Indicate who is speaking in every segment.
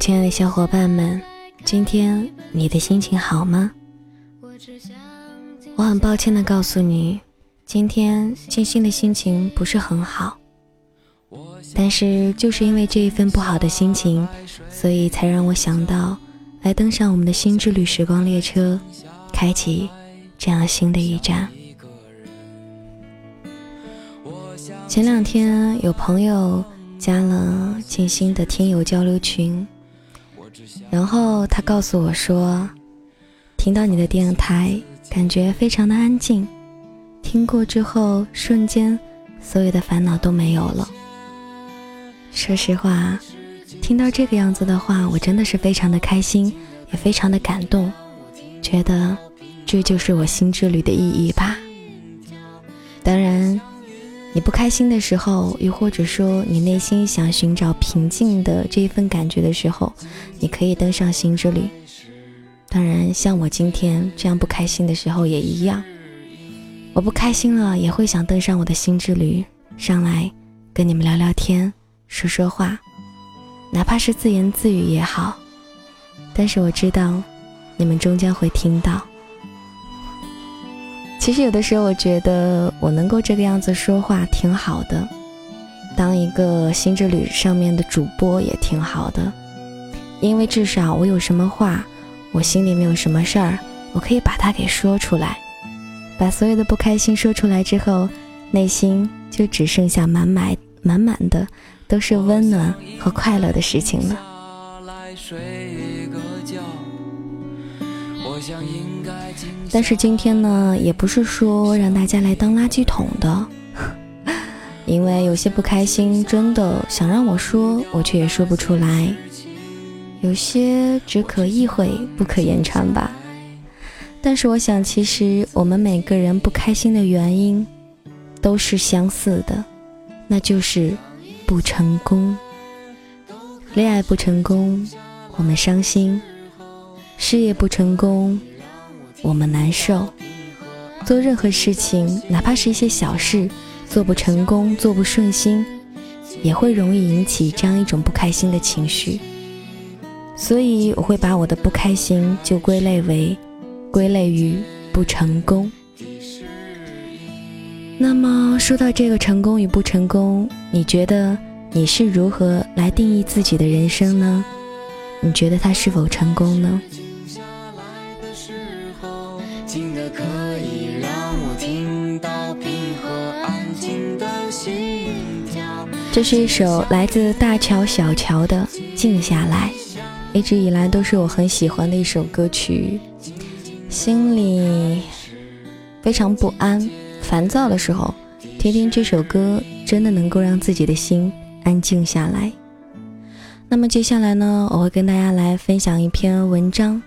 Speaker 1: 亲爱的小伙伴们，今天你的心情好吗？
Speaker 2: 我
Speaker 1: 很抱歉的告诉你，今天静心的心情不是很好。但是就是因为这一份不好的心情，所以才让我想到来登上我们的新之旅时光列车，开启这样新的一站。前两天有朋友加了静心的听友交流群，然后他告诉我说，听到你的电台，感觉非常的安静，听过之后，瞬间所有的烦恼都没有了。说实话，听到这个样子的话，我真的是非常的开心，也非常的感动，觉得这就是我新之旅的意义吧。不开心的时候，又或者说你内心想寻找平静的这一份感觉的时候，你可以登上新之旅。当然，像我今天这样不开心的时候也一样，我不开心了，也会想登上我的新之旅，上来跟你们聊聊天。说说话，哪怕是自言自语也好，但是我知道，你们终将会听到。其实有的时候，我觉得我能够这个样子说话挺好的，当一个新之旅上面的主播也挺好的，因为至少我有什么话，我心里面有什么事儿，我可以把它给说出来，把所有的不开心说出来之后，内心就只剩下满满满满的。都是温暖和快乐的事情了。但是今天呢，也不是说让大家来当垃圾桶的，因为有些不开心，真的想让我说，我却也说不出来。有些只可意会，不可言传吧。但是我想，其实我们每个人不开心的原因，都是相似的，那就是。不成功，恋爱不成功，我们伤心；事业不成功，我们难受。做任何事情，哪怕是一些小事，做不成功，做不顺心，也会容易引起这样一种不开心的情绪。所以，我会把我的不开心就归类为，归类于不成功。那么说到这个成功与不成功，你觉得你是如何来定义自己的人生呢？你觉得他是否成功呢？这是一首来自大乔小乔的《静下来》，一直以来都是我很喜欢的一首歌曲，心里非常不安。烦躁的时候，听听这首歌，真的能够让自己的心安静下来。那么接下来呢，我会跟大家来分享一篇文章，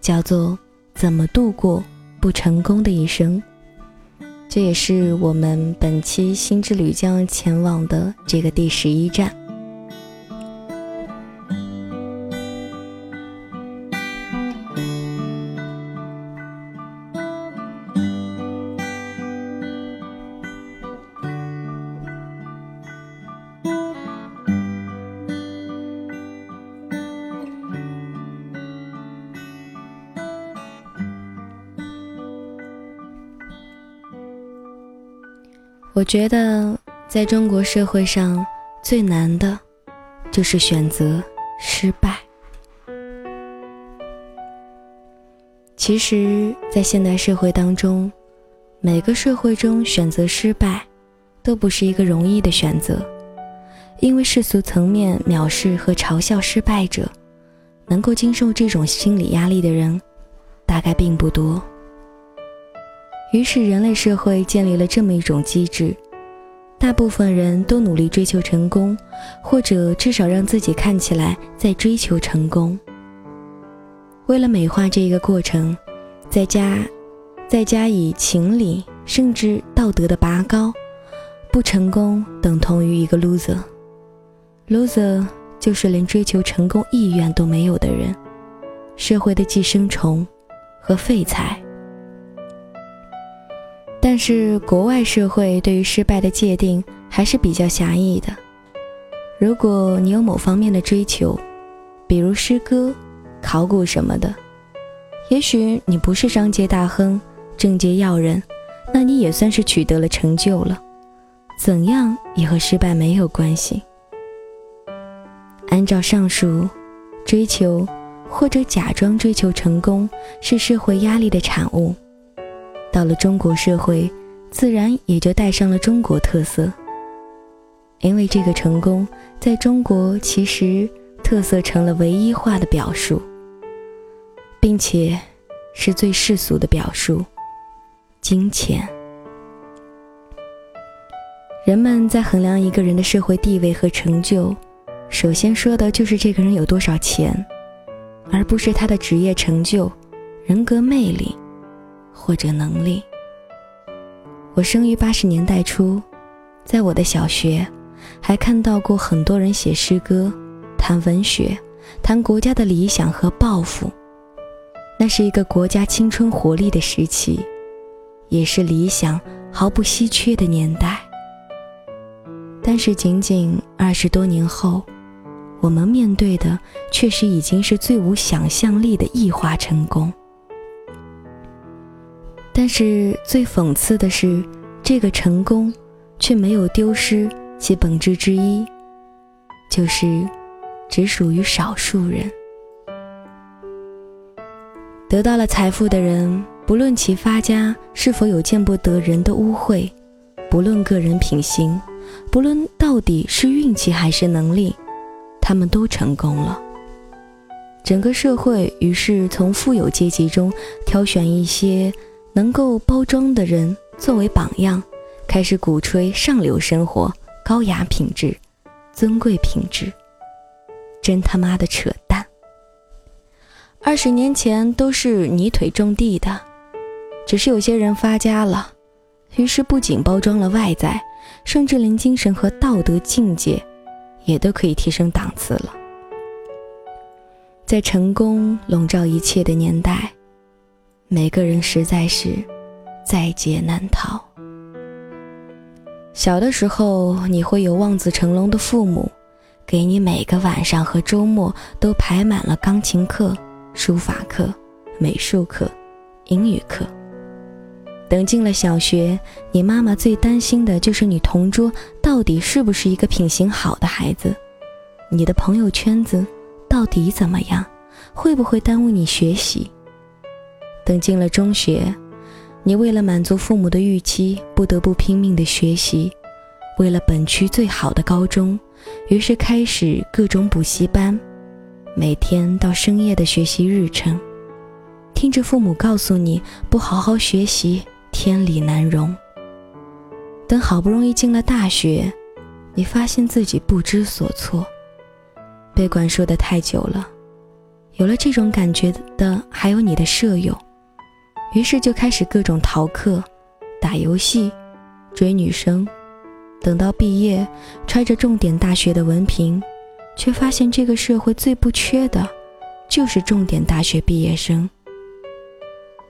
Speaker 1: 叫做《怎么度过不成功的一生》。这也是我们本期新之旅将前往的这个第十一站。我觉得，在中国社会上最难的，就是选择失败。其实，在现代社会当中，每个社会中选择失败，都不是一个容易的选择，因为世俗层面藐视和嘲笑失败者，能够经受这种心理压力的人，大概并不多。于是，人类社会建立了这么一种机制：大部分人都努力追求成功，或者至少让自己看起来在追求成功。为了美化这个过程，再加再加以情理甚至道德的拔高，不成功等同于一个 loser。loser 就是连追求成功意愿都没有的人，社会的寄生虫和废材。但是国外社会对于失败的界定还是比较狭义的。如果你有某方面的追求，比如诗歌、考古什么的，也许你不是商界大亨、政界要人，那你也算是取得了成就了。怎样也和失败没有关系。按照上述，追求或者假装追求成功是社会压力的产物。到了中国社会，自然也就带上了中国特色。因为这个成功在中国其实特色成了唯一化的表述，并且是最世俗的表述——金钱。人们在衡量一个人的社会地位和成就，首先说的就是这个人有多少钱，而不是他的职业成就、人格魅力或者能力。我生于八十年代初，在我的小学，还看到过很多人写诗歌、谈文学、谈国家的理想和抱负。那是一个国家青春活力的时期，也是理想毫不稀缺的年代。但是，仅仅二十多年后，我们面对的确实已经是最无想象力的异化成功。但是，最讽刺的是，这个成功却没有丢失其本质之一，就是只属于少数人。得到了财富的人，不论其发家是否有见不得人的污秽，不论个人品行。不论到底是运气还是能力，他们都成功了。整个社会于是从富有阶级中挑选一些能够包装的人作为榜样，开始鼓吹上流生活、高雅品质、尊贵品质。真他妈的扯淡！二十年前都是泥腿种地的，只是有些人发家了，于是不仅包装了外在。甚至连精神和道德境界，也都可以提升档次了。在成功笼罩一切的年代，每个人实在是在劫难逃。小的时候，你会有望子成龙的父母，给你每个晚上和周末都排满了钢琴课、书法课、美术课、英语课。等进了小学，你妈妈最担心的就是你同桌到底是不是一个品行好的孩子，你的朋友圈子到底怎么样，会不会耽误你学习？等进了中学，你为了满足父母的预期，不得不拼命的学习，为了本区最好的高中，于是开始各种补习班，每天到深夜的学习日程，听着父母告诉你不好好学习。天理难容。等好不容易进了大学，你发现自己不知所措，被管束的太久了。有了这种感觉的还有你的舍友，于是就开始各种逃课、打游戏、追女生。等到毕业，揣着重点大学的文凭，却发现这个社会最不缺的，就是重点大学毕业生。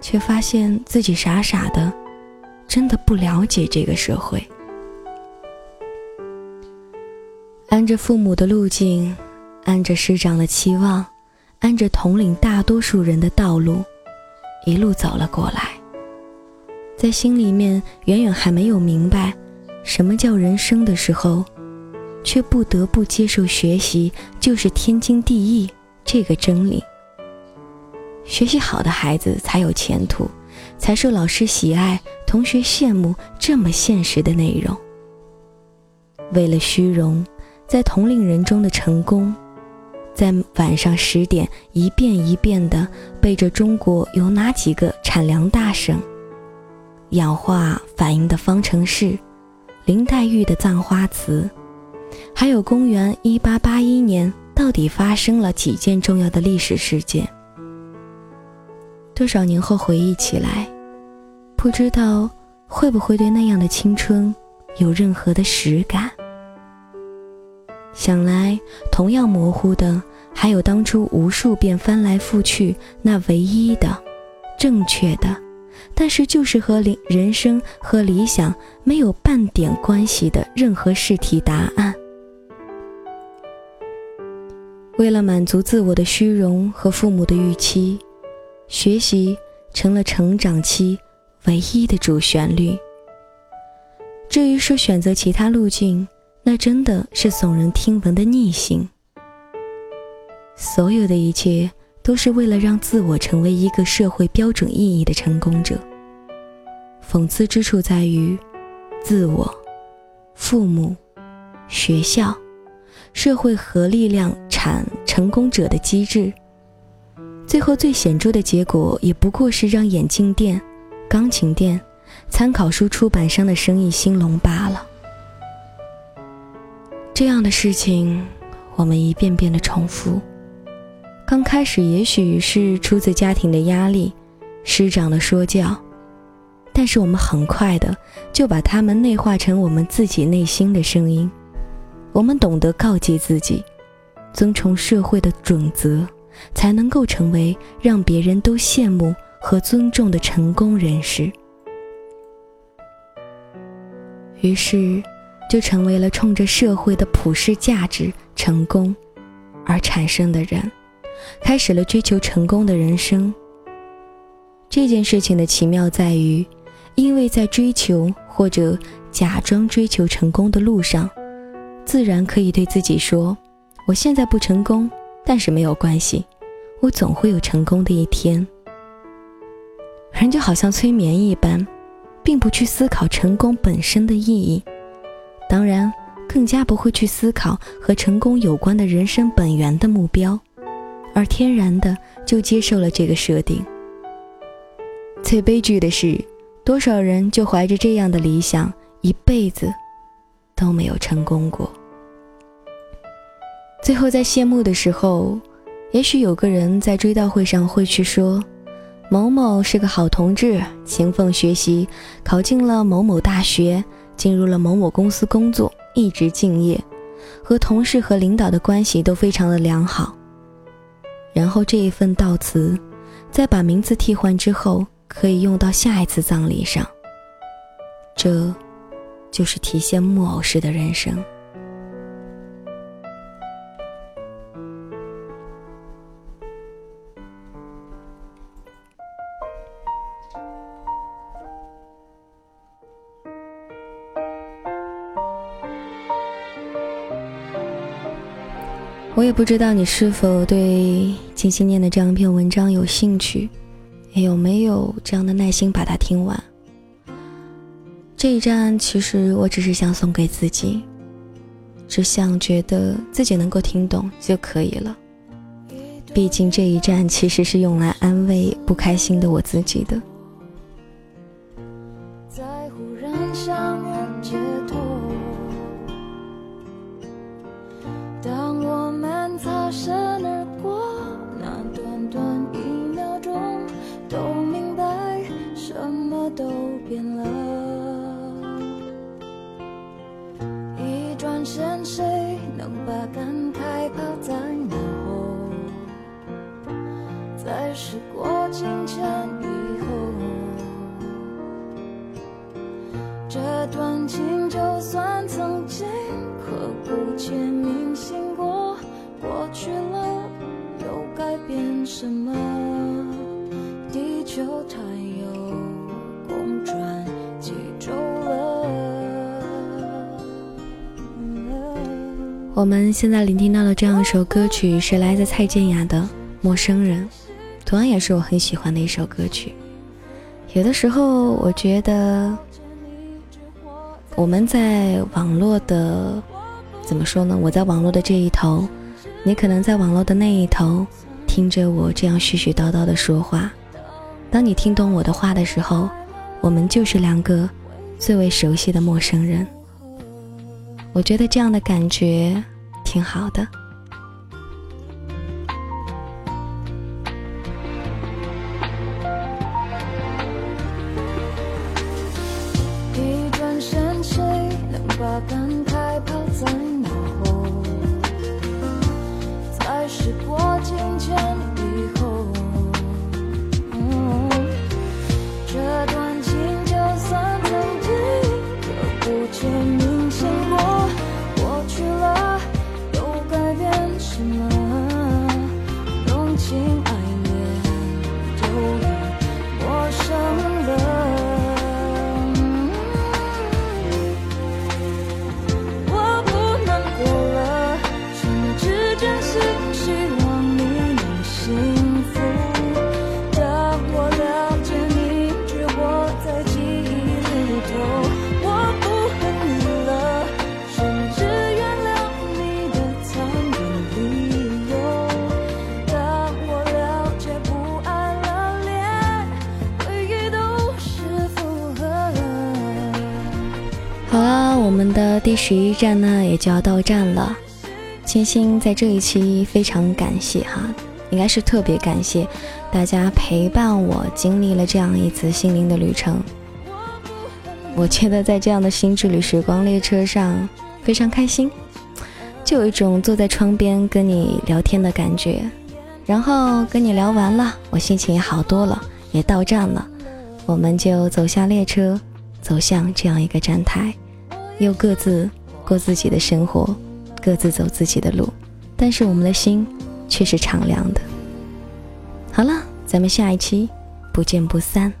Speaker 1: 却发现自己傻傻的，真的不了解这个社会。按着父母的路径，按着师长的期望，按着统领大多数人的道路，一路走了过来。在心里面远远还没有明白什么叫人生的时候，却不得不接受学习就是天经地义这个真理。学习好的孩子才有前途，才受老师喜爱、同学羡慕。这么现实的内容，为了虚荣，在同龄人中的成功，在晚上十点一遍一遍地背着中国有哪几个产粮大省、氧化反应的方程式、林黛玉的《葬花词》，还有公元一八八一年到底发生了几件重要的历史事件。多少年后回忆起来，不知道会不会对那样的青春有任何的实感。想来，同样模糊的，还有当初无数遍翻来覆去那唯一的、正确的，但是就是和理人生和理想没有半点关系的任何试题答案。为了满足自我的虚荣和父母的预期，学习成了成长期唯一的主旋律。至于说选择其他路径，那真的是耸人听闻的逆行。所有的一切都是为了让自我成为一个社会标准意义的成功者。讽刺之处在于，自我、父母、学校、社会和力量产成功者的机制，最后最显著的结果也不过是让眼镜店、钢琴店、参考书出版商的生意兴隆罢了。这样的事情，我们一遍遍的重复。刚开始也许是出自家庭的压力、师长的说教，但是我们很快的就把他们内化成我们自己内心的声音。我们懂得告诫自己，遵从社会的准则，才能够成为让别人都羡慕和尊重的成功人士。于是。就成为了冲着社会的普世价值成功而产生的人，开始了追求成功的人生。这件事情的奇妙在于，因为在追求或者假装追求成功的路上，自然可以对自己说：“我现在不成功，但是没有关系，我总会有成功的一天。”人就好像催眠一般，并不去思考成功本身的意义。当然，更加不会去思考和成功有关的人生本源的目标，而天然的就接受了这个设定。最悲剧的是，多少人就怀着这样的理想，一辈子都没有成功过。最后在谢幕的时候，也许有个人在追悼会上会去说：“某某是个好同志，勤奋学习，考进了某某大学。”进入了某某公司工作，一直敬业，和同事和领导的关系都非常的良好。然后这一份悼词，在把名字替换之后，可以用到下一次葬礼上。这，就是体现木偶式的人生。我也不知道你是否对金星念的这样一篇文章有兴趣，有没有这样的耐心把它听完？这一站其实我只是想送给自己，只想觉得自己能够听懂就可以了。毕竟这一站其实是用来安慰不开心的我自己的。
Speaker 2: 变什么？地球它又公转几周了。
Speaker 1: 我们现在聆听到的这样一首歌曲是来自蔡健雅的《陌生人》，同样也是我很喜欢的一首歌曲。有的时候，我觉得。我们在网络的怎么说呢？我在网络的这一头，你可能在网络的那一头，听着我这样絮絮叨叨的说话。当你听懂我的话的时候，我们就是两个最为熟悉的陌生人。我觉得这样的感觉挺好的。十一站呢，也就要到站了。清新在这一期非常感谢哈，应该是特别感谢大家陪伴我经历了这样一次心灵的旅程。我觉得在这样的新之旅时光列车上非常开心，就有一种坐在窗边跟你聊天的感觉。然后跟你聊完了，我心情也好多了，也到站了，我们就走下列车，走向这样一个站台。又各自过自己的生活，各自走自己的路，但是我们的心却是敞亮的。好了，咱们下一期不见不散。